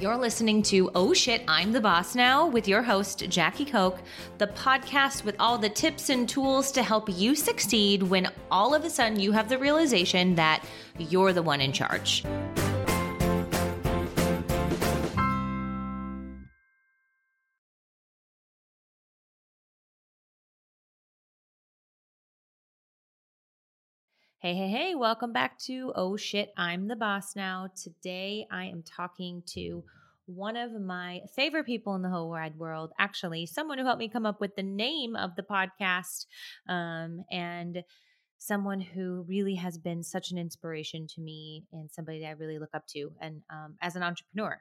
You're listening to Oh Shit, I'm the Boss Now with your host, Jackie Koch, the podcast with all the tips and tools to help you succeed when all of a sudden you have the realization that you're the one in charge. Hey, hey, hey, welcome back to Oh Shit, I'm the Boss Now. Today I am talking to one of my favorite people in the whole wide world, actually, someone who helped me come up with the name of the podcast, um, and someone who really has been such an inspiration to me and somebody that I really look up to and um, as an entrepreneur.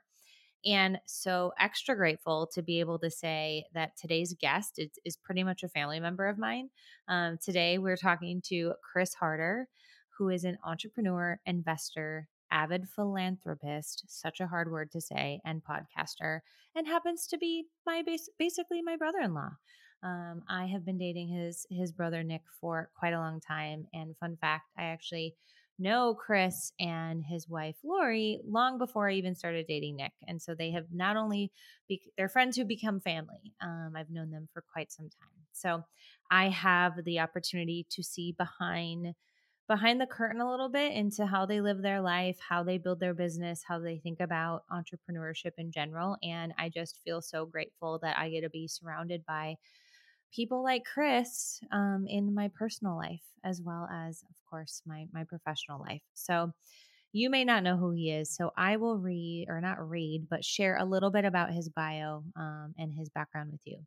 And so extra grateful to be able to say that today's guest is, is pretty much a family member of mine. Um, today we're talking to Chris Harder, who is an entrepreneur, investor, avid philanthropist, such a hard word to say, and podcaster, and happens to be my basically my brother-in-law. Um, I have been dating his his brother Nick for quite a long time, and fun fact, I actually know Chris and his wife Lori long before I even started dating Nick, and so they have not only be, they're friends who become family. Um, I've known them for quite some time, so I have the opportunity to see behind behind the curtain a little bit into how they live their life, how they build their business, how they think about entrepreneurship in general. And I just feel so grateful that I get to be surrounded by people like Chris um, in my personal life, as well as, of course, my my professional life. So. You may not know who he is, so I will read, or not read, but share a little bit about his bio um, and his background with you.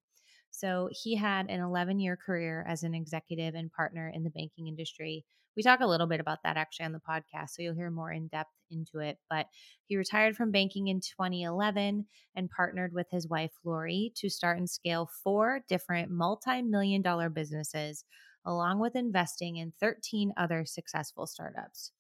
So, he had an 11 year career as an executive and partner in the banking industry, we talk a little bit about that actually on the podcast, so you'll hear more in depth into it. But he retired from banking in 2011 and partnered with his wife, Lori, to start and scale four different multi million dollar businesses, along with investing in 13 other successful startups.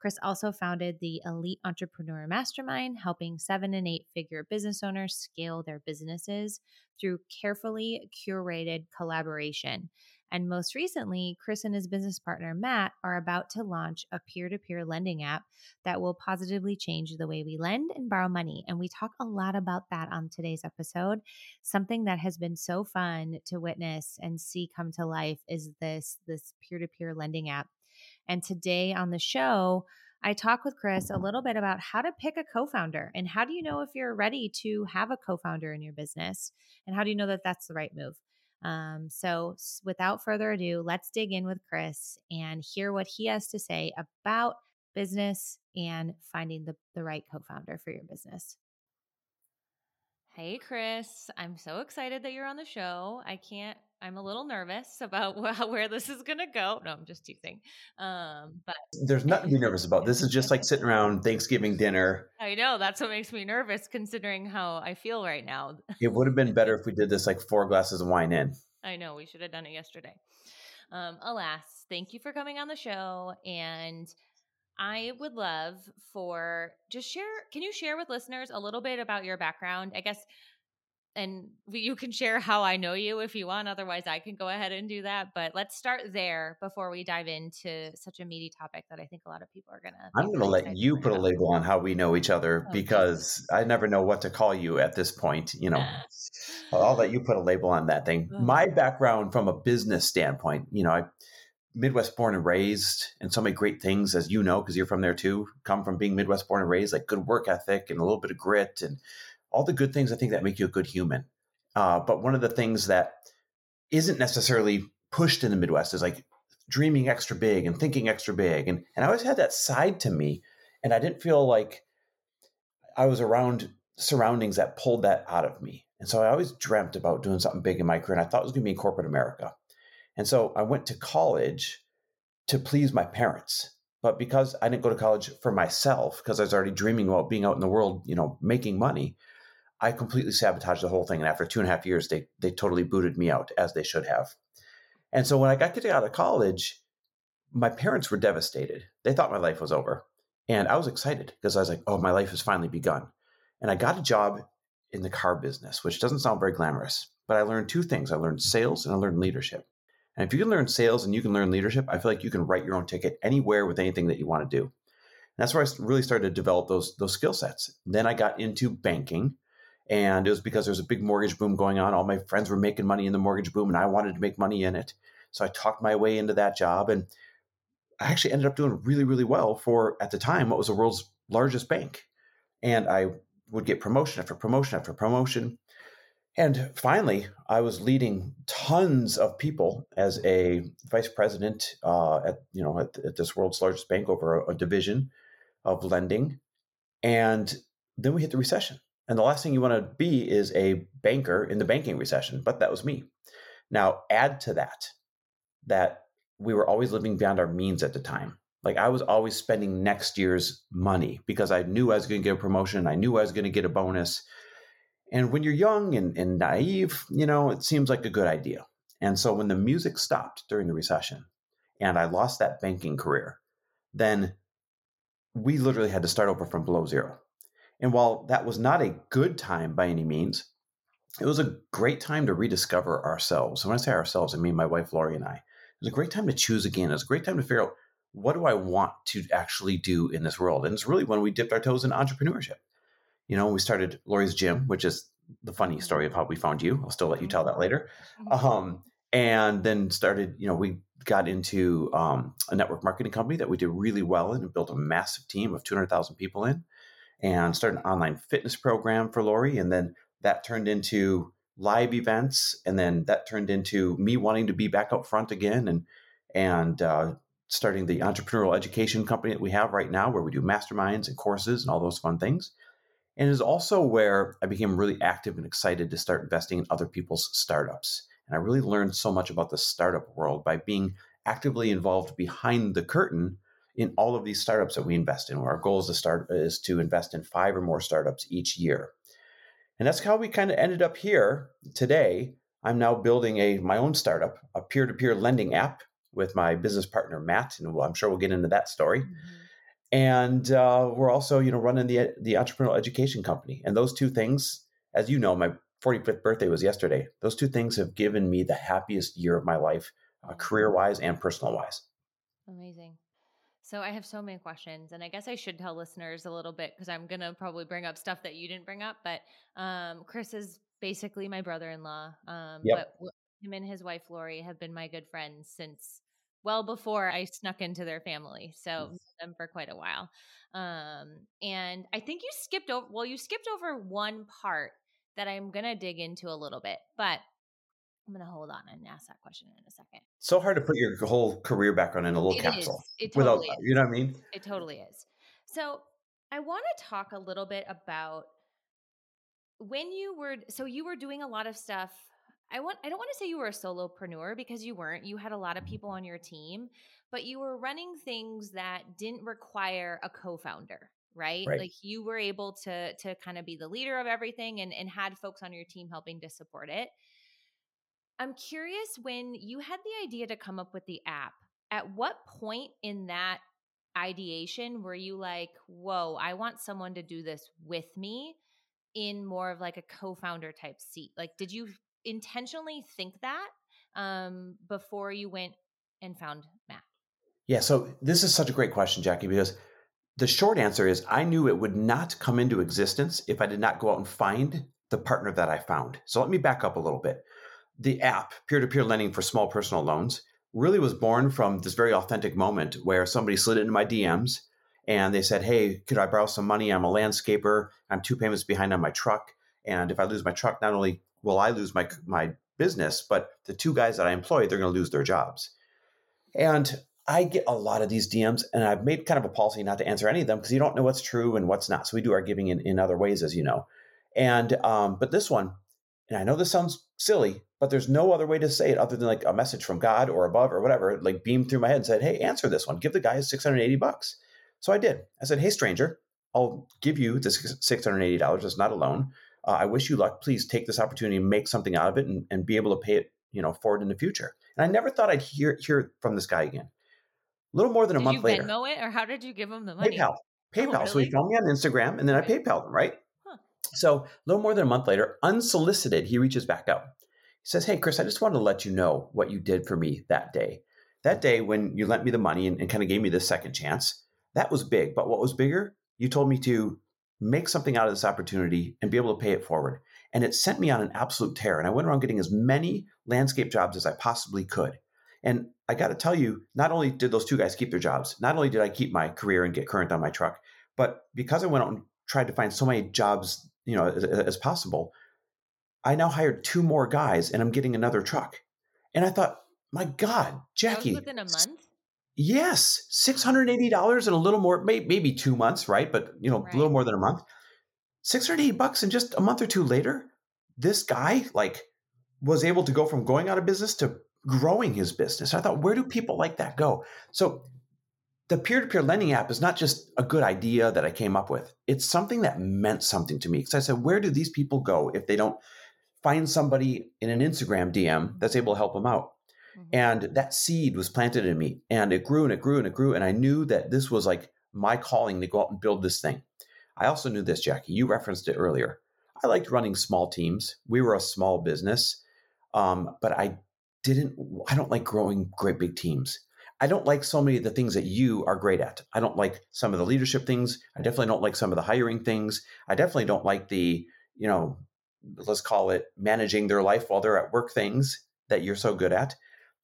Chris also founded the Elite Entrepreneur Mastermind, helping seven and eight figure business owners scale their businesses through carefully curated collaboration and most recently, Chris and his business partner, Matt, are about to launch a peer to peer lending app that will positively change the way we lend and borrow money. And we talk a lot about that on today's episode. Something that has been so fun to witness and see come to life is this, this peer to peer lending app. And today on the show, I talk with Chris a little bit about how to pick a co founder and how do you know if you're ready to have a co founder in your business and how do you know that that's the right move. Um, so, without further ado, let's dig in with Chris and hear what he has to say about business and finding the, the right co founder for your business. Hey, Chris. I'm so excited that you're on the show. I can't, I'm a little nervous about where this is going to go. No, I'm just teasing. Um, but there's nothing to be nervous about. This is just like sitting around Thanksgiving dinner. I know. That's what makes me nervous considering how I feel right now. it would have been better if we did this like four glasses of wine in. I know. We should have done it yesterday. Um, alas, thank you for coming on the show. And I would love for just share. Can you share with listeners a little bit about your background? I guess, and you can share how I know you if you want. Otherwise, I can go ahead and do that. But let's start there before we dive into such a meaty topic that I think a lot of people are gonna. I'm going to let you put a label on how we know each other oh, because I never know what to call you at this point. You know, I'll let you put a label on that thing. My background from a business standpoint, you know, I Midwest born and raised, and so many great things, as you know, because you're from there too, come from being Midwest born and raised, like good work ethic and a little bit of grit and all the good things I think that make you a good human. Uh, but one of the things that isn't necessarily pushed in the Midwest is like dreaming extra big and thinking extra big. And, and I always had that side to me. And I didn't feel like I was around surroundings that pulled that out of me. And so I always dreamt about doing something big in my career. And I thought it was going to be in corporate America. And so I went to college to please my parents. But because I didn't go to college for myself, because I was already dreaming about being out in the world, you know, making money, I completely sabotaged the whole thing. And after two and a half years, they they totally booted me out, as they should have. And so when I got kicked out of college, my parents were devastated. They thought my life was over. And I was excited because I was like, oh, my life has finally begun. And I got a job in the car business, which doesn't sound very glamorous, but I learned two things. I learned sales and I learned leadership. And if you can learn sales and you can learn leadership, I feel like you can write your own ticket anywhere with anything that you want to do. And that's where I really started to develop those those skill sets. Then I got into banking, and it was because there was a big mortgage boom going on. All my friends were making money in the mortgage boom, and I wanted to make money in it. So I talked my way into that job, and I actually ended up doing really, really well for at the time what was the world's largest bank. And I would get promotion after promotion after promotion. And finally, I was leading tons of people as a vice president uh, at you know at, at, this world's largest bank over a, a division of lending. And then we hit the recession. And the last thing you want to be is a banker in the banking recession, but that was me. Now, add to that that we were always living beyond our means at the time. Like I was always spending next year's money because I knew I was going to get a promotion. I knew I was going to get a bonus. And when you're young and, and naive, you know, it seems like a good idea. And so when the music stopped during the recession and I lost that banking career, then we literally had to start over from below zero. And while that was not a good time by any means, it was a great time to rediscover ourselves. And when I say ourselves, I mean my wife Lori and I. It was a great time to choose again. It was a great time to figure out what do I want to actually do in this world. And it's really when we dipped our toes in entrepreneurship. You know, we started Lori's Gym, which is the funny story of how we found you. I'll still let you tell that later. Mm-hmm. Um, and then started, you know, we got into um, a network marketing company that we did really well in and built a massive team of 200,000 people in and started an online fitness program for Lori. And then that turned into live events. And then that turned into me wanting to be back up front again and, and, uh, starting the entrepreneurial education company that we have right now, where we do masterminds and courses and all those fun things. And is also where I became really active and excited to start investing in other people's startups. And I really learned so much about the startup world by being actively involved behind the curtain in all of these startups that we invest in. Our goal is to start is to invest in five or more startups each year. And that's how we kind of ended up here today. I'm now building a my own startup, a peer-to-peer lending app with my business partner Matt, and I'm sure we'll get into that story. Mm-hmm. And uh, we're also, you know, running the the entrepreneurial education company. And those two things, as you know, my 45th birthday was yesterday. Those two things have given me the happiest year of my life, uh, career wise and personal wise. Amazing. So I have so many questions, and I guess I should tell listeners a little bit because I'm gonna probably bring up stuff that you didn't bring up. But um, Chris is basically my brother-in-law. Um, yep. But him and his wife Lori have been my good friends since well before I snuck into their family. So them for quite a while. Um, and I think you skipped over. Well, you skipped over one part that I'm gonna dig into a little bit, but I'm gonna hold on and ask that question in a second. So hard to put your whole career background in a little it capsule. Is. It totally without, is. you know what I mean? It totally is. So I want to talk a little bit about when you were so you were doing a lot of stuff I want I don't want to say you were a solopreneur because you weren't. You had a lot of people on your team, but you were running things that didn't require a co-founder, right? right? Like you were able to to kind of be the leader of everything and and had folks on your team helping to support it. I'm curious when you had the idea to come up with the app, at what point in that ideation were you like, "Whoa, I want someone to do this with me?" in more of like a co-founder type seat? Like did you intentionally think that um, before you went and found Matt? Yeah, so this is such a great question, Jackie, because the short answer is I knew it would not come into existence if I did not go out and find the partner that I found. So let me back up a little bit. The app, peer to peer lending for small personal loans, really was born from this very authentic moment where somebody slid into my DMs and they said, Hey, could I borrow some money? I'm a landscaper. I'm two payments behind on my truck. And if I lose my truck, not only will I lose my my business, but the two guys that I employ, they're going to lose their jobs. And I get a lot of these DMs, and I've made kind of a policy not to answer any of them because you don't know what's true and what's not. So we do our giving in, in other ways, as you know. And um, but this one, and I know this sounds silly, but there's no other way to say it other than like a message from God or above or whatever, like beamed through my head and said, "Hey, answer this one. Give the guy 680 bucks." So I did. I said, "Hey, stranger, I'll give you the $680. It's not a loan uh, I wish you luck. Please take this opportunity and make something out of it and, and be able to pay it, you know, forward in the future. And I never thought I'd hear hear from this guy again. A little more than did a month you later. Venmo it, or how did you give him the money? PayPal. PayPal. Oh, really? So he found me on Instagram, and then I PayPal him. Right. So a little more than a month later, unsolicited, he reaches back out. He says, "Hey, Chris, I just wanted to let you know what you did for me that day. That day when you lent me the money and, and kind of gave me this second chance." That was big. But what was bigger? You told me to make something out of this opportunity and be able to pay it forward. And it sent me on an absolute tear. And I went around getting as many landscape jobs as I possibly could. And I got to tell you, not only did those two guys keep their jobs, not only did I keep my career and get current on my truck, but because I went out and tried to find so many jobs, you know, as, as possible, I now hired two more guys and I'm getting another truck. And I thought, my God, Jackie. within a month? Yes, $680 and a little more, maybe two months, right? But, you know, right. a little more than a month. 680 bucks and just a month or two later, this guy like was able to go from going out of business to growing his business. I thought, where do people like that go? So the peer-to-peer lending app is not just a good idea that I came up with. It's something that meant something to me. Because I said, where do these people go if they don't find somebody in an Instagram DM that's able to help them out? Mm-hmm. And that seed was planted in me and it grew and it grew and it grew. And I knew that this was like my calling to go out and build this thing. I also knew this, Jackie. You referenced it earlier. I liked running small teams. We were a small business, um, but I didn't. I don't like growing great big teams. I don't like so many of the things that you are great at. I don't like some of the leadership things. I definitely don't like some of the hiring things. I definitely don't like the, you know, let's call it managing their life while they're at work things that you're so good at.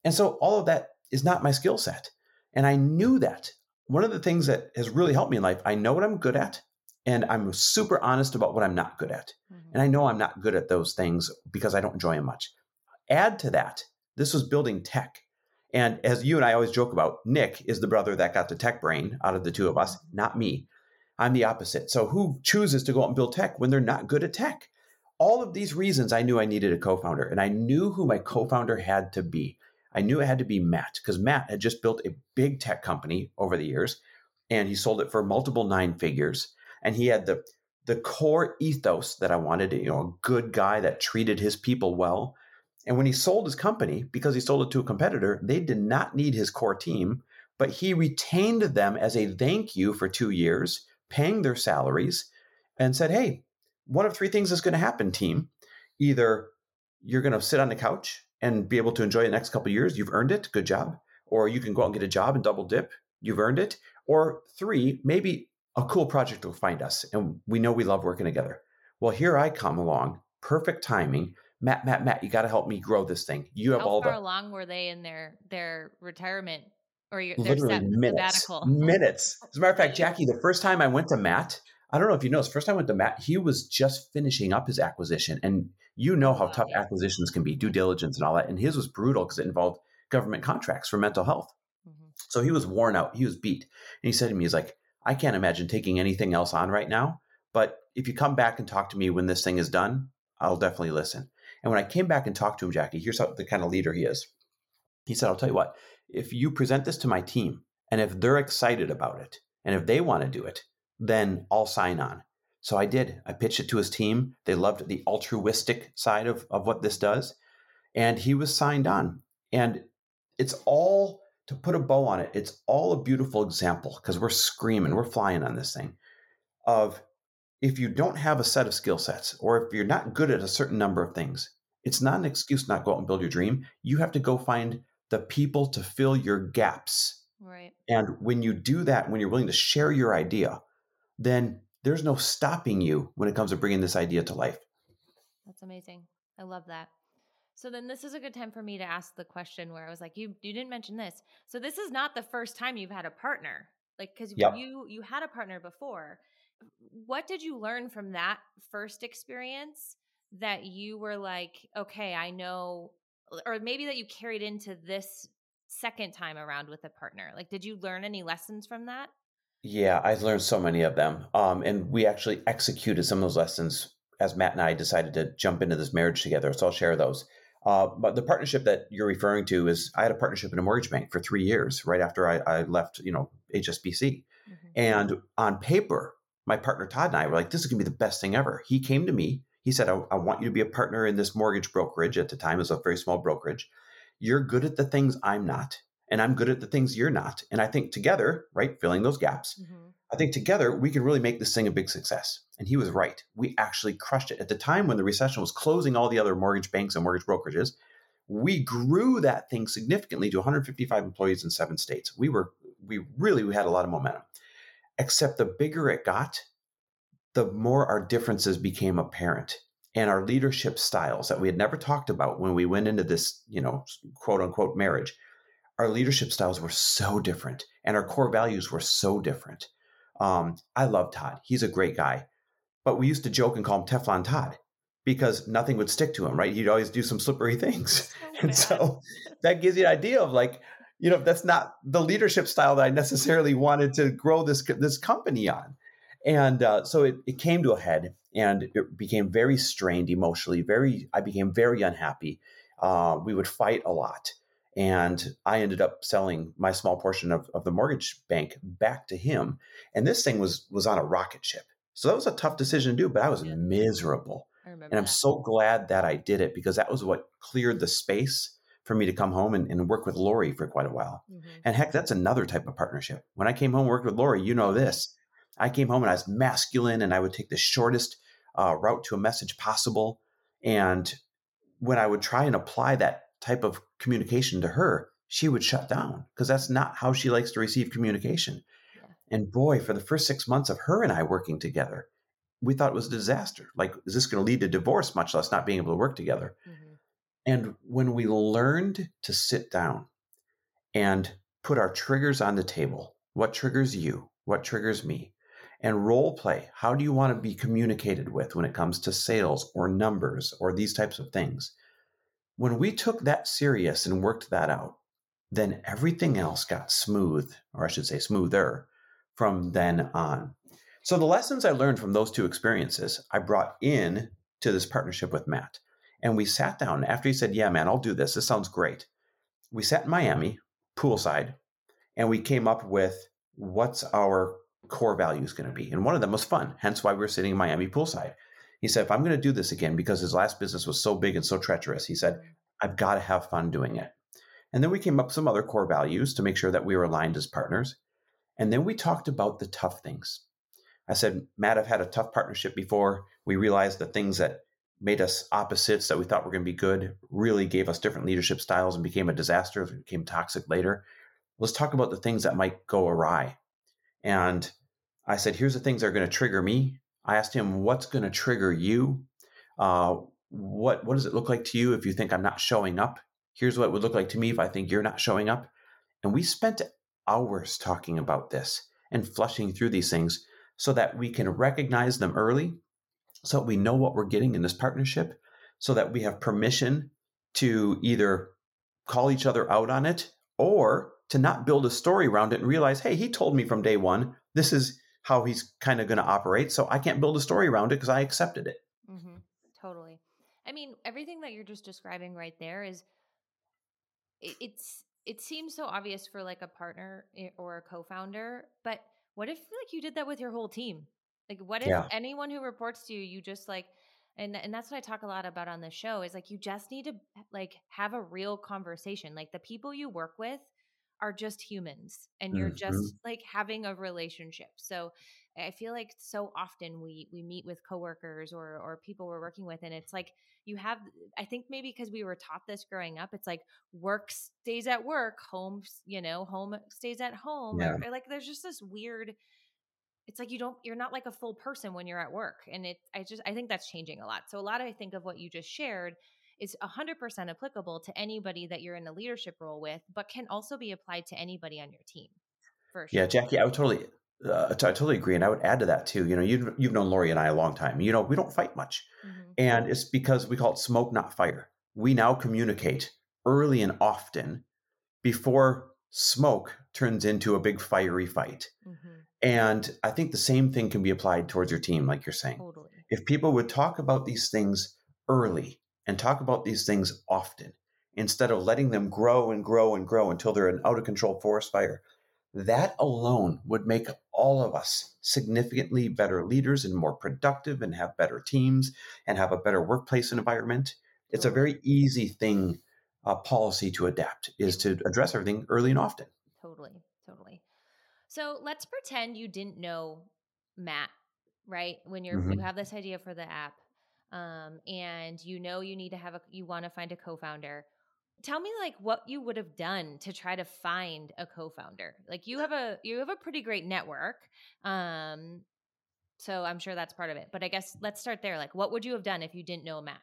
And so all of that is not my skill set. And I knew that. One of the things that has really helped me in life, I know what I'm good at and I'm super honest about what I'm not good at. Mm-hmm. And I know I'm not good at those things because I don't enjoy them much. Add to that, this was building tech. And as you and I always joke about, Nick is the brother that got the tech brain out of the two of us, not me. I'm the opposite. So who chooses to go out and build tech when they're not good at tech? All of these reasons I knew I needed a co-founder and I knew who my co-founder had to be. I knew it had to be Matt because Matt had just built a big tech company over the years and he sold it for multiple nine figures and he had the the core ethos that I wanted, you know, a good guy that treated his people well. And when he sold his company, because he sold it to a competitor, they did not need his core team, but he retained them as a thank you for two years, paying their salaries, and said, Hey, one of three things is going to happen, team. Either you're going to sit on the couch and be able to enjoy the next couple years, you've earned it, good job. Or you can go out and get a job and double dip, you've earned it. Or three, maybe a cool project will find us and we know we love working together. Well, here I come along, perfect timing. Matt, Matt, Matt, you got to help me grow this thing. You have How all far the along were they in their their retirement or your, their literally minutes, sabbatical? Minutes. As a matter of fact, Jackie, the first time I went to Matt, I don't know if you know, the first time I went to Matt, he was just finishing up his acquisition, and you know how tough acquisitions can be, due diligence and all that. And his was brutal because it involved government contracts for mental health. Mm-hmm. So he was worn out. He was beat. And he said to me, he's like, I can't imagine taking anything else on right now. But if you come back and talk to me when this thing is done, I'll definitely listen. And when I came back and talked to him, Jackie, here's how, the kind of leader he is. He said, I'll tell you what, if you present this to my team and if they're excited about it and if they want to do it, then I'll sign on. So I did. I pitched it to his team. They loved the altruistic side of, of what this does. And he was signed on. And it's all to put a bow on it, it's all a beautiful example because we're screaming, we're flying on this thing of if you don't have a set of skill sets or if you're not good at a certain number of things, it's not an excuse not go out and build your dream. You have to go find the people to fill your gaps. Right. And when you do that, when you're willing to share your idea, then there's no stopping you when it comes to bringing this idea to life. That's amazing. I love that. So then this is a good time for me to ask the question where I was like, you you didn't mention this. So this is not the first time you've had a partner. Like cuz yep. you you had a partner before. What did you learn from that first experience that you were like, okay, I know or maybe that you carried into this second time around with a partner? Like did you learn any lessons from that? Yeah, I learned so many of them. Um, and we actually executed some of those lessons as Matt and I decided to jump into this marriage together. So I'll share those. Uh, but the partnership that you're referring to is I had a partnership in a mortgage bank for three years right after I, I left, you know, HSBC. Mm-hmm. And on paper, my partner Todd and I were like, this is going to be the best thing ever. He came to me. He said, I, I want you to be a partner in this mortgage brokerage. At the time, it was a very small brokerage. You're good at the things I'm not, and I'm good at the things you're not. And I think together, right, filling those gaps, mm-hmm. I think together we can really make this thing a big success. And he was right. We actually crushed it. At the time when the recession was closing all the other mortgage banks and mortgage brokerages, we grew that thing significantly to 155 employees in seven states. We were we really we had a lot of momentum. except the bigger it got, the more our differences became apparent and our leadership styles that we had never talked about when we went into this, you know, quote unquote marriage. Our leadership styles were so different and our core values were so different. Um, I love Todd. He's a great guy. But we used to joke and call him Teflon Todd because nothing would stick to him, right? He'd always do some slippery things. And so that gives you an idea of like, you know, that's not the leadership style that I necessarily wanted to grow this this company on. And uh, so it, it came to a head and it became very strained emotionally, very, I became very unhappy. Uh, we would fight a lot. And I ended up selling my small portion of, of the mortgage bank back to him. And this thing was was on a rocket ship. So that was a tough decision to do, but I was yeah. miserable. I and I'm that. so glad that I did it because that was what cleared the space for me to come home and, and work with Lori for quite a while. Mm-hmm. And heck, that's another type of partnership. When I came home and worked with Lori, you know this. I came home and I was masculine and I would take the shortest uh, route to a message possible. And when I would try and apply that type of communication to her, she would shut down because that's not how she likes to receive communication. And boy, for the first six months of her and I working together, we thought it was a disaster. Like, is this going to lead to divorce, much less not being able to work together? Mm-hmm. And when we learned to sit down and put our triggers on the table, what triggers you? What triggers me? And role play, how do you want to be communicated with when it comes to sales or numbers or these types of things? When we took that serious and worked that out, then everything else got smooth, or I should say smoother, from then on. So the lessons I learned from those two experiences, I brought in to this partnership with Matt. And we sat down after he said, Yeah, man, I'll do this. This sounds great. We sat in Miami, poolside, and we came up with what's our core values going to be. And one of them was fun, hence why we were sitting in Miami poolside. He said, If I'm going to do this again, because his last business was so big and so treacherous, he said, I've got to have fun doing it. And then we came up with some other core values to make sure that we were aligned as partners. And then we talked about the tough things. I said, Matt, I've had a tough partnership before. We realized the things that made us opposites that we thought were going to be good really gave us different leadership styles and became a disaster, became toxic later. Let's talk about the things that might go awry. And I said, here's the things that are going to trigger me. I asked him, what's going to trigger you? Uh, what what does it look like to you if you think I'm not showing up? Here's what it would look like to me if I think you're not showing up. And we spent hours talking about this and flushing through these things so that we can recognize them early, so that we know what we're getting in this partnership, so that we have permission to either call each other out on it or to not build a story around it and realize, hey, he told me from day one, this is how he's kind of going to operate. So I can't build a story around it because I accepted it. Mm-hmm. Totally. I mean, everything that you're just describing right there is it's it seems so obvious for like a partner or a co-founder, but what if like you did that with your whole team? Like what if yeah. anyone who reports to you, you just like and and that's what I talk a lot about on the show is like you just need to like have a real conversation. Like the people you work with are just humans and you're mm-hmm. just like having a relationship. So I feel like so often we we meet with coworkers or or people we're working with and it's like you have I think maybe because we were taught this growing up it's like work stays at work, home, you know, home stays at home. Yeah. Or, or like there's just this weird it's like you don't you're not like a full person when you're at work and it I just I think that's changing a lot. So a lot I think of what you just shared is 100% applicable to anybody that you're in a leadership role with but can also be applied to anybody on your team. For Sure. Yeah, Jackie, I would totally uh, I totally agree, and I would add to that too. You know, you've you've known Lori and I a long time. You know, we don't fight much, mm-hmm. and it's because we call it smoke, not fire. We now communicate early and often before smoke turns into a big fiery fight. Mm-hmm. And I think the same thing can be applied towards your team, like you're saying. Totally. If people would talk about these things early and talk about these things often, instead of letting them grow and grow and grow until they're an out of control forest fire, that alone would make all of us significantly better leaders and more productive and have better teams and have a better workplace environment. It's a very easy thing, uh, policy to adapt, is to address everything early and often. Totally, totally. So let's pretend you didn't know Matt, right? When you're mm-hmm. you have this idea for the app, um, and you know you need to have a you want to find a co-founder. Tell me like what you would have done to try to find a co-founder. Like you have a you have a pretty great network um so i'm sure that's part of it but i guess let's start there. Like what would you have done if you didn't know matt?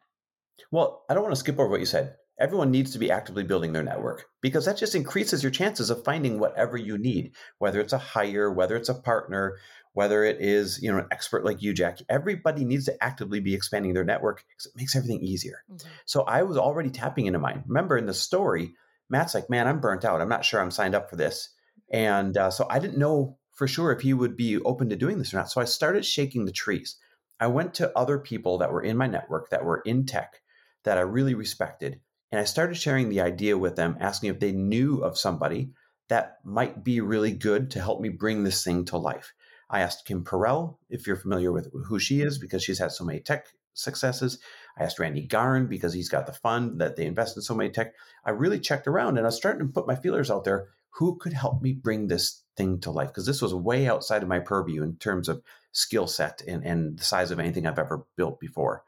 Well i don't want to skip over what you said. Everyone needs to be actively building their network because that just increases your chances of finding whatever you need whether it's a hire whether it's a partner whether it is you know an expert like you jack everybody needs to actively be expanding their network because it makes everything easier. Mm-hmm. so i was already tapping into mine. Remember in the story matt's like man i'm burnt out. I'm not sure i'm signed up for this. And uh, so i didn't know for sure if he would be open to doing this or not. So i started shaking the trees. I went to other people that were in my network that were in tech that i really respected and I started sharing the idea with them, asking if they knew of somebody that might be really good to help me bring this thing to life. I asked Kim Perell if you're familiar with who she is because she's had so many tech successes. I asked Randy Garn because he's got the fund that they invest in so many tech. I really checked around and I was starting to put my feelers out there. Who could help me bring this thing to life? Because this was way outside of my purview in terms of skill set and, and the size of anything I've ever built before.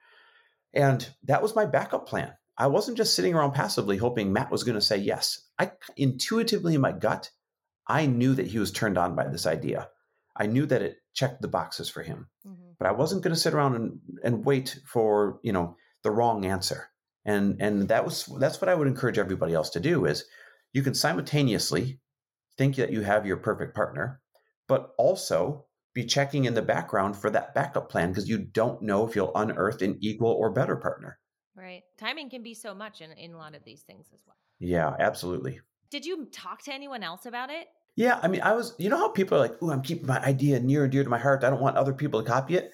And that was my backup plan. I wasn't just sitting around passively hoping Matt was going to say yes. I intuitively in my gut, I knew that he was turned on by this idea. I knew that it checked the boxes for him. Mm-hmm. But I wasn't going to sit around and, and wait for, you know, the wrong answer. And and that was that's what I would encourage everybody else to do is you can simultaneously think that you have your perfect partner, but also be checking in the background for that backup plan because you don't know if you'll unearth an equal or better partner. Right. Timing can be so much in, in a lot of these things as well. Yeah, absolutely. Did you talk to anyone else about it? Yeah, I mean, I was, you know how people are like, oh, I'm keeping my idea near and dear to my heart. I don't want other people to copy it.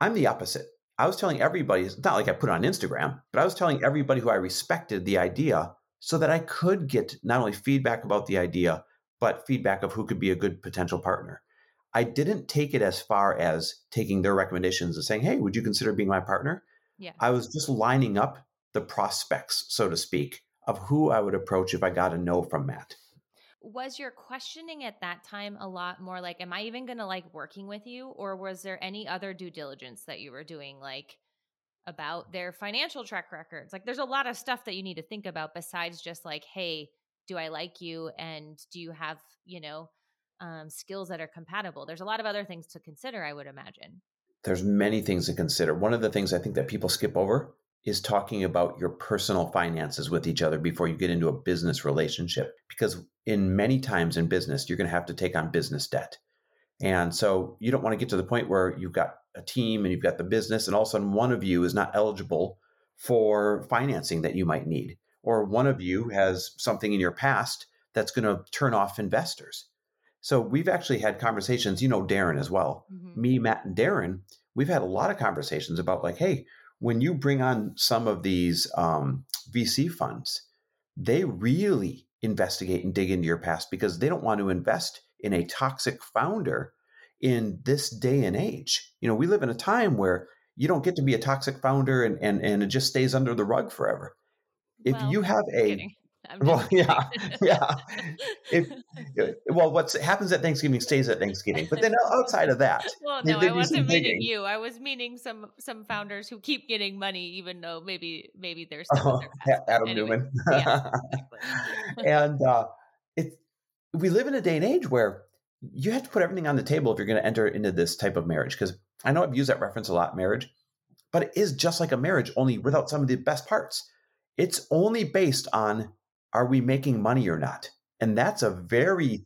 I'm the opposite. I was telling everybody, it's not like I put it on Instagram, but I was telling everybody who I respected the idea so that I could get not only feedback about the idea, but feedback of who could be a good potential partner. I didn't take it as far as taking their recommendations and saying, hey, would you consider being my partner? Yeah. I was just lining up the prospects, so to speak, of who I would approach if I got a no from Matt. Was your questioning at that time a lot more like, am I even going to like working with you? Or was there any other due diligence that you were doing, like about their financial track records? Like, there's a lot of stuff that you need to think about besides just like, hey, do I like you? And do you have, you know, um, skills that are compatible? There's a lot of other things to consider, I would imagine there's many things to consider. One of the things I think that people skip over is talking about your personal finances with each other before you get into a business relationship. Because in many times in business, you're going to have to take on business debt. And so you don't want to get to the point where you've got a team and you've got the business, and all of a sudden one of you is not eligible for financing that you might need, or one of you has something in your past that's going to turn off investors. So we've actually had conversations, you know, Darren as well. Mm-hmm. Me, Matt, and Darren, we've had a lot of conversations about like, hey, when you bring on some of these um, VC funds, they really investigate and dig into your past because they don't want to invest in a toxic founder in this day and age. You know, we live in a time where you don't get to be a toxic founder and and, and it just stays under the rug forever. If well, you have a kidding well, yeah, yeah. If, well, what happens at Thanksgiving stays at Thanksgiving. But then outside of that, well, no, I wasn't meaning you. I was meaning some some founders who keep getting money, even though maybe maybe there's oh, Adam anyway, Neumann. Yeah, and uh, it we live in a day and age where you have to put everything on the table if you're going to enter into this type of marriage. Because I know I've used that reference a lot, marriage, but it is just like a marriage, only without some of the best parts. It's only based on are we making money or not? And that's a very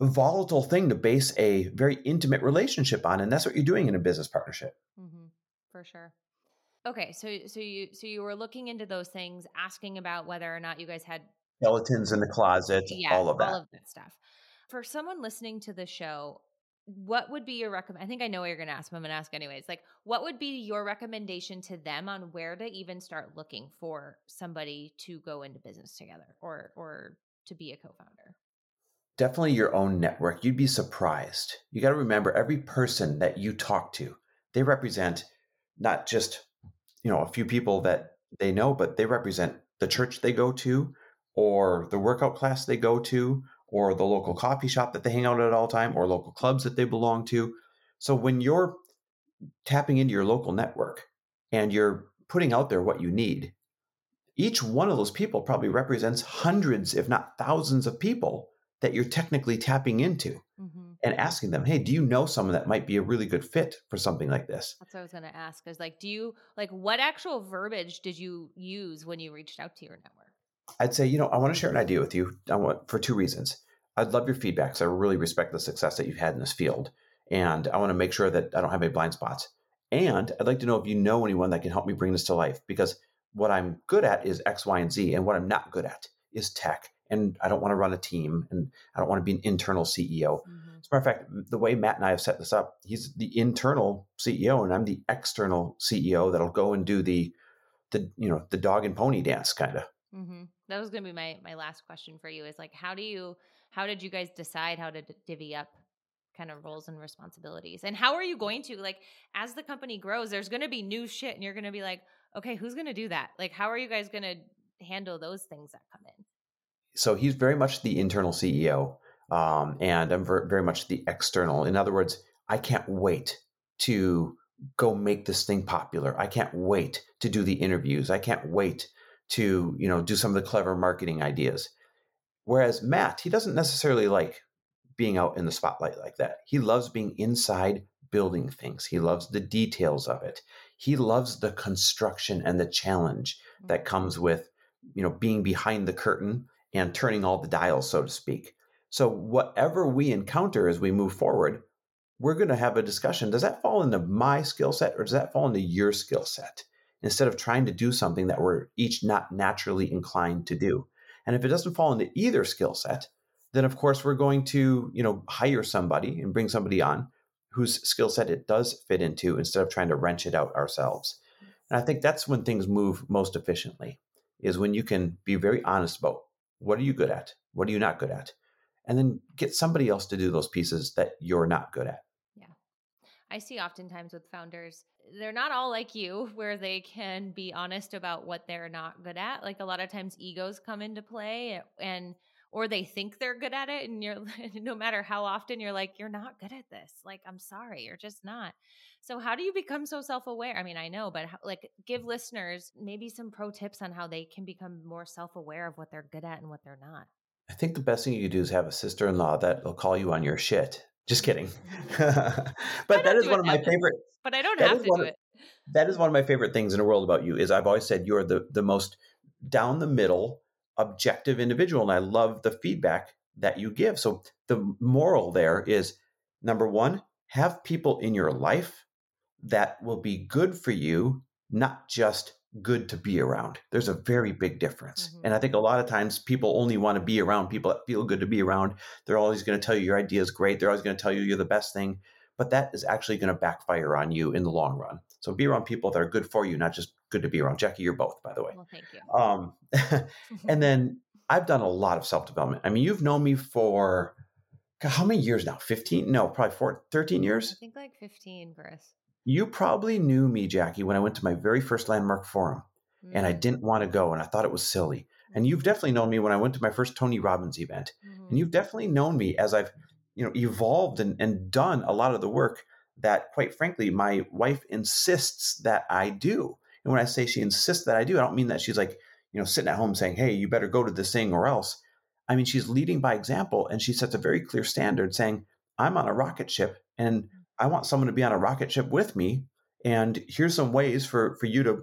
volatile thing to base a very intimate relationship on. And that's what you're doing in a business partnership. Mm-hmm. For sure. Okay, so so you so you were looking into those things, asking about whether or not you guys had skeletons in the closet, yeah, all of that, all of that stuff. For someone listening to the show, what would be your recommend? I think I know what you're going to ask. But I'm going to ask anyways. Like, what would be your recommendation to them on where to even start looking for somebody to go into business together or or to be a co-founder? Definitely your own network. You'd be surprised. You got to remember every person that you talk to, they represent not just you know a few people that they know, but they represent the church they go to, or the workout class they go to, or the local coffee shop that they hang out at all time or local clubs that they belong to. So when you're tapping into your local network and you're putting out there what you need, each one of those people probably represents hundreds, if not thousands, of people that you're technically tapping into mm-hmm. and asking them, hey, do you know someone that might be a really good fit for something like this? That's what I was going to ask is like, do you, like, what actual verbiage did you use when you reached out to your network? I'd say, you know, I want to share an idea with you. I want for two reasons. I'd love your feedback because I really respect the success that you've had in this field. And I want to make sure that I don't have any blind spots. And I'd like to know if you know anyone that can help me bring this to life because what I'm good at is X, Y, and Z. And what I'm not good at is tech. And I don't want to run a team and I don't want to be an internal CEO. Mm-hmm. As a matter of fact, the way Matt and I have set this up, he's the internal CEO and I'm the external CEO that'll go and do the the you know the dog and pony dance kind of. Mm-hmm. That was going to be my my last question for you. Is like, how do you how did you guys decide how to d- divvy up kind of roles and responsibilities, and how are you going to like as the company grows? There's going to be new shit, and you're going to be like, okay, who's going to do that? Like, how are you guys going to handle those things that come in? So he's very much the internal CEO, um, and I'm ver- very much the external. In other words, I can't wait to go make this thing popular. I can't wait to do the interviews. I can't wait to you know do some of the clever marketing ideas. Whereas Matt, he doesn't necessarily like being out in the spotlight like that. He loves being inside building things. He loves the details of it. He loves the construction and the challenge that mm-hmm. comes with, you know, being behind the curtain and turning all the dials, so to speak. So whatever we encounter as we move forward, we're going to have a discussion. Does that fall into my skill set or does that fall into your skill set? instead of trying to do something that we're each not naturally inclined to do. And if it doesn't fall into either skill set, then of course we're going to, you know, hire somebody and bring somebody on whose skill set it does fit into instead of trying to wrench it out ourselves. And I think that's when things move most efficiently is when you can be very honest about what are you good at? What are you not good at? And then get somebody else to do those pieces that you're not good at. I see oftentimes with founders, they're not all like you, where they can be honest about what they're not good at. Like a lot of times, egos come into play, and or they think they're good at it, and you're no matter how often you're like, you're not good at this. Like I'm sorry, you're just not. So how do you become so self aware? I mean, I know, but how, like, give listeners maybe some pro tips on how they can become more self aware of what they're good at and what they're not. I think the best thing you do is have a sister in law that will call you on your shit just kidding. but that is one of my favorite. But I don't have to do of, it. That is one of my favorite things in the world about you. Is I've always said you're the the most down the middle, objective individual, and I love the feedback that you give. So the moral there is number one: have people in your life that will be good for you, not just good to be around. There's a very big difference. Mm-hmm. And I think a lot of times people only want to be around people that feel good to be around. They're always going to tell you your idea is great. They're always going to tell you you're the best thing. But that is actually going to backfire on you in the long run. So be around people that are good for you, not just good to be around. Jackie, you're both, by the way. Well, thank you. Um, and then I've done a lot of self development. I mean, you've known me for God, how many years now? 15? No, probably four, 13 years? I think like 15, Chris. You probably knew me, Jackie, when I went to my very first landmark forum mm-hmm. and I mm. didn't want to go and I thought it was silly. And you've definitely known me when I went to my first Tony Robbins event. Mm-hmm. And you've definitely known me as I've, you know, evolved and, and done a lot of the work that quite frankly my wife insists that I do. And when I say she insists that I do, I don't mean that she's like, you know, sitting at home saying, "Hey, you better go to this thing or else." I mean, she's leading by example and she sets a very clear standard saying, "I'm on a rocket ship and I want someone to be on a rocket ship with me. And here's some ways for, for you to,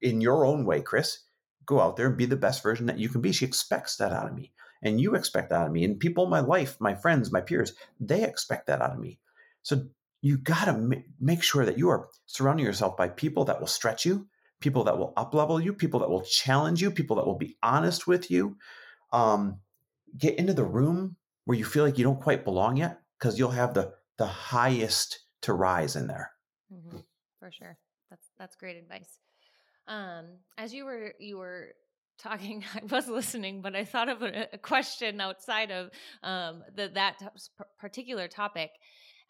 in your own way, Chris, go out there and be the best version that you can be. She expects that out of me. And you expect that out of me. And people in my life, my friends, my peers, they expect that out of me. So you got to make sure that you are surrounding yourself by people that will stretch you, people that will up level you, people that will challenge you, people that will be honest with you. Um, get into the room where you feel like you don't quite belong yet because you'll have the the highest to rise in there. Mm-hmm. For sure. That's that's great advice. Um, as you were you were talking, I was listening, but I thought of a, a question outside of um, the, that t- particular topic.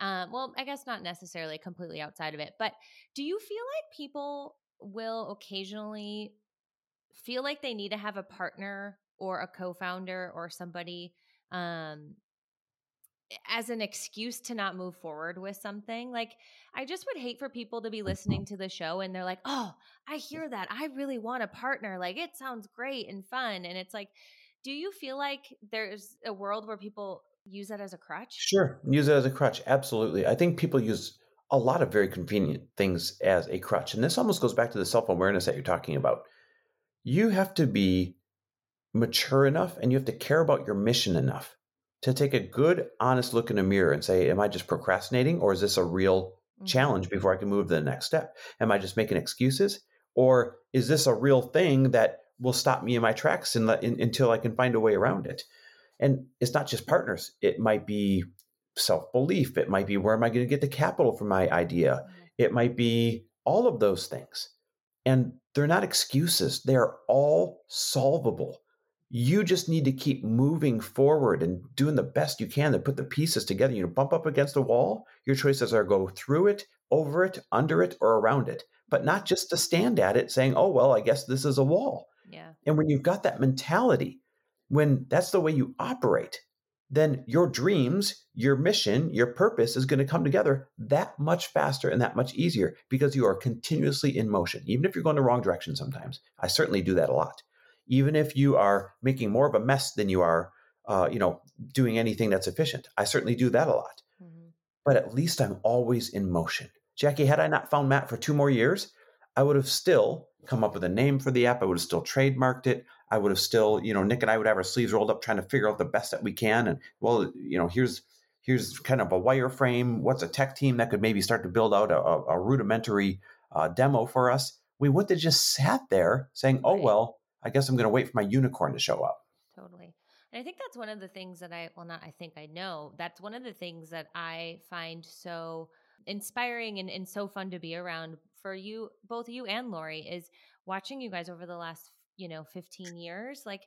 Um, well, I guess not necessarily completely outside of it, but do you feel like people will occasionally feel like they need to have a partner or a co-founder or somebody um, as an excuse to not move forward with something. Like, I just would hate for people to be mm-hmm. listening to the show and they're like, oh, I hear that. I really want a partner. Like, it sounds great and fun. And it's like, do you feel like there's a world where people use that as a crutch? Sure. Use it as a crutch. Absolutely. I think people use a lot of very convenient things as a crutch. And this almost goes back to the self awareness that you're talking about. You have to be mature enough and you have to care about your mission enough to take a good, honest look in a mirror and say, Am I just procrastinating or is this a real mm-hmm. challenge before I can move to the next step? Am I just making excuses? Or is this a real thing that will stop me in my tracks in, in, until I can find a way around it? And it's not just partners, it might be self belief, it might be where am I going to get the capital for my idea, mm-hmm. it might be all of those things. And they're not excuses, they're all solvable you just need to keep moving forward and doing the best you can to put the pieces together. You know, bump up against a wall. Your choices are go through it, over it, under it, or around it, but not mm-hmm. just to stand at it saying, oh, well, I guess this is a wall. Yeah. And when you've got that mentality, when that's the way you operate, then your dreams, your mission, your purpose is going to come together that much faster and that much easier because you are continuously in motion, even if you're going the wrong direction sometimes. I certainly do that a lot even if you are making more of a mess than you are, uh, you know, doing anything that's efficient. I certainly do that a lot. Mm-hmm. But at least I'm always in motion. Jackie, had I not found Matt for two more years, I would have still come up with a name for the app. I would have still trademarked it. I would have still, you know, Nick and I would have our sleeves rolled up trying to figure out the best that we can. And well, you know, here's here's kind of a wireframe. What's a tech team that could maybe start to build out a, a rudimentary uh, demo for us? We wouldn't have just sat there saying, "Oh well, I guess I'm going to wait for my unicorn to show up. Totally. And I think that's one of the things that I, well, not I think I know, that's one of the things that I find so inspiring and, and so fun to be around for you, both you and Lori, is watching you guys over the last, you know, 15 years, like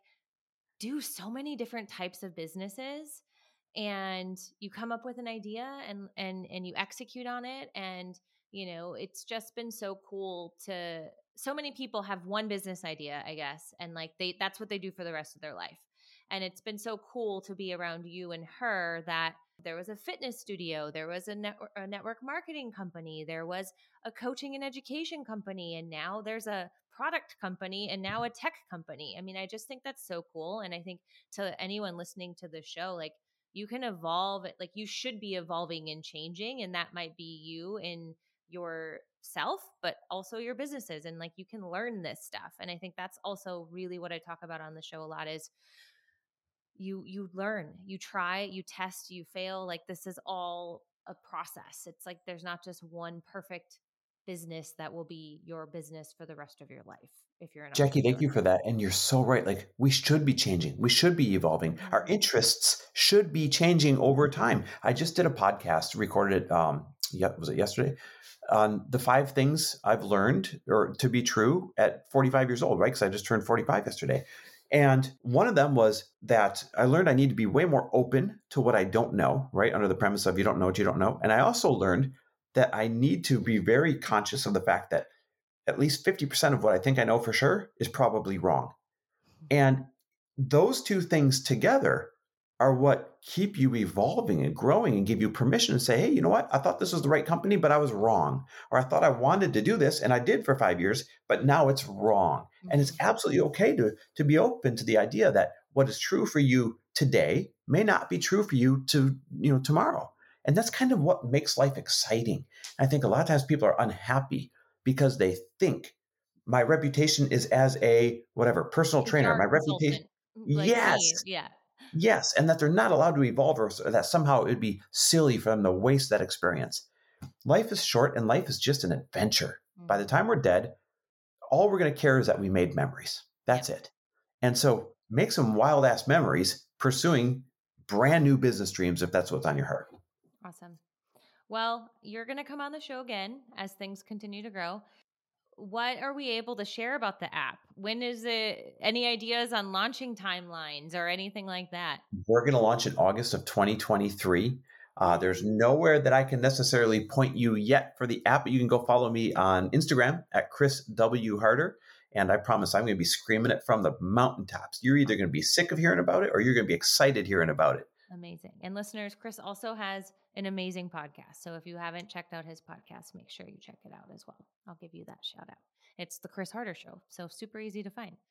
do so many different types of businesses and you come up with an idea and and and you execute on it and you know it's just been so cool to so many people have one business idea, I guess, and like they that's what they do for the rest of their life. And it's been so cool to be around you and her that there was a fitness studio, there was a, net, a network marketing company, there was a coaching and education company, and now there's a product company and now a tech company. I mean, I just think that's so cool. And I think to anyone listening to the show, like you can evolve, like you should be evolving and changing. And that might be you in yourself, but also your businesses. And like you can learn this stuff. And I think that's also really what I talk about on the show a lot is you you learn, you try, you test, you fail. Like this is all a process. It's like there's not just one perfect business that will be your business for the rest of your life if you're an Jackie, thank you for that. And you're so right. Like we should be changing. We should be evolving. Mm-hmm. Our interests should be changing over time. I just did a podcast, recorded it um yeah, was it yesterday? on the five things I've learned or to be true at 45 years old, right? Because I just turned 45 yesterday. And one of them was that I learned I need to be way more open to what I don't know, right? Under the premise of you don't know what you don't know. And I also learned that I need to be very conscious of the fact that at least 50% of what I think I know for sure is probably wrong. And those two things together are what keep you evolving and growing and give you permission to say, hey, you know what? I thought this was the right company, but I was wrong. Or I thought I wanted to do this and I did for five years, but now it's wrong. And it's mm-hmm. absolutely okay to, to be open to the idea that what is true for you today may not be true for you to, you know, tomorrow. And that's kind of what makes life exciting. I think a lot of times people are unhappy because they think my reputation is as a whatever personal trainer. My reputation, like yes, me. yeah, Yes, and that they're not allowed to evolve or that somehow it would be silly for them to waste that experience. Life is short and life is just an adventure. Mm-hmm. By the time we're dead, all we're going to care is that we made memories. That's it. And so make some wild ass memories pursuing brand new business dreams if that's what's on your heart. Awesome. Well, you're going to come on the show again as things continue to grow what are we able to share about the app? When is it? Any ideas on launching timelines or anything like that? We're going to launch in August of 2023. Uh, there's nowhere that I can necessarily point you yet for the app, but you can go follow me on Instagram at Chris W. Harder. And I promise I'm going to be screaming it from the mountaintops. You're either going to be sick of hearing about it or you're going to be excited hearing about it. Amazing. And listeners, Chris also has an amazing podcast. So if you haven't checked out his podcast, make sure you check it out as well. I'll give you that shout out. It's the Chris Harder Show. So super easy to find.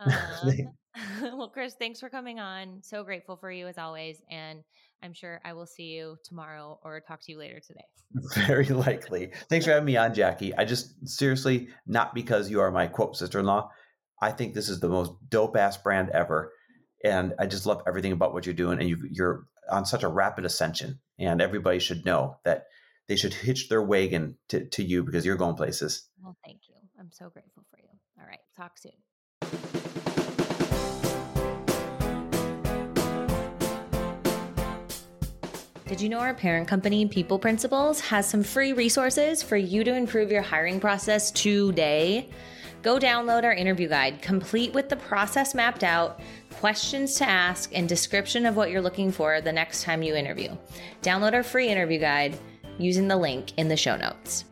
Um, well, Chris, thanks for coming on. So grateful for you as always. And I'm sure I will see you tomorrow or talk to you later today. Very likely. Thanks for having me on, Jackie. I just seriously, not because you are my quote sister in law, I think this is the most dope ass brand ever. And I just love everything about what you're doing. And you, you're on such a rapid ascension. And everybody should know that they should hitch their wagon to, to you because you're going places. Well, thank you. I'm so grateful for you. All right. Talk soon. Did you know our parent company, People Principles, has some free resources for you to improve your hiring process today? Go download our interview guide, complete with the process mapped out, questions to ask, and description of what you're looking for the next time you interview. Download our free interview guide using the link in the show notes.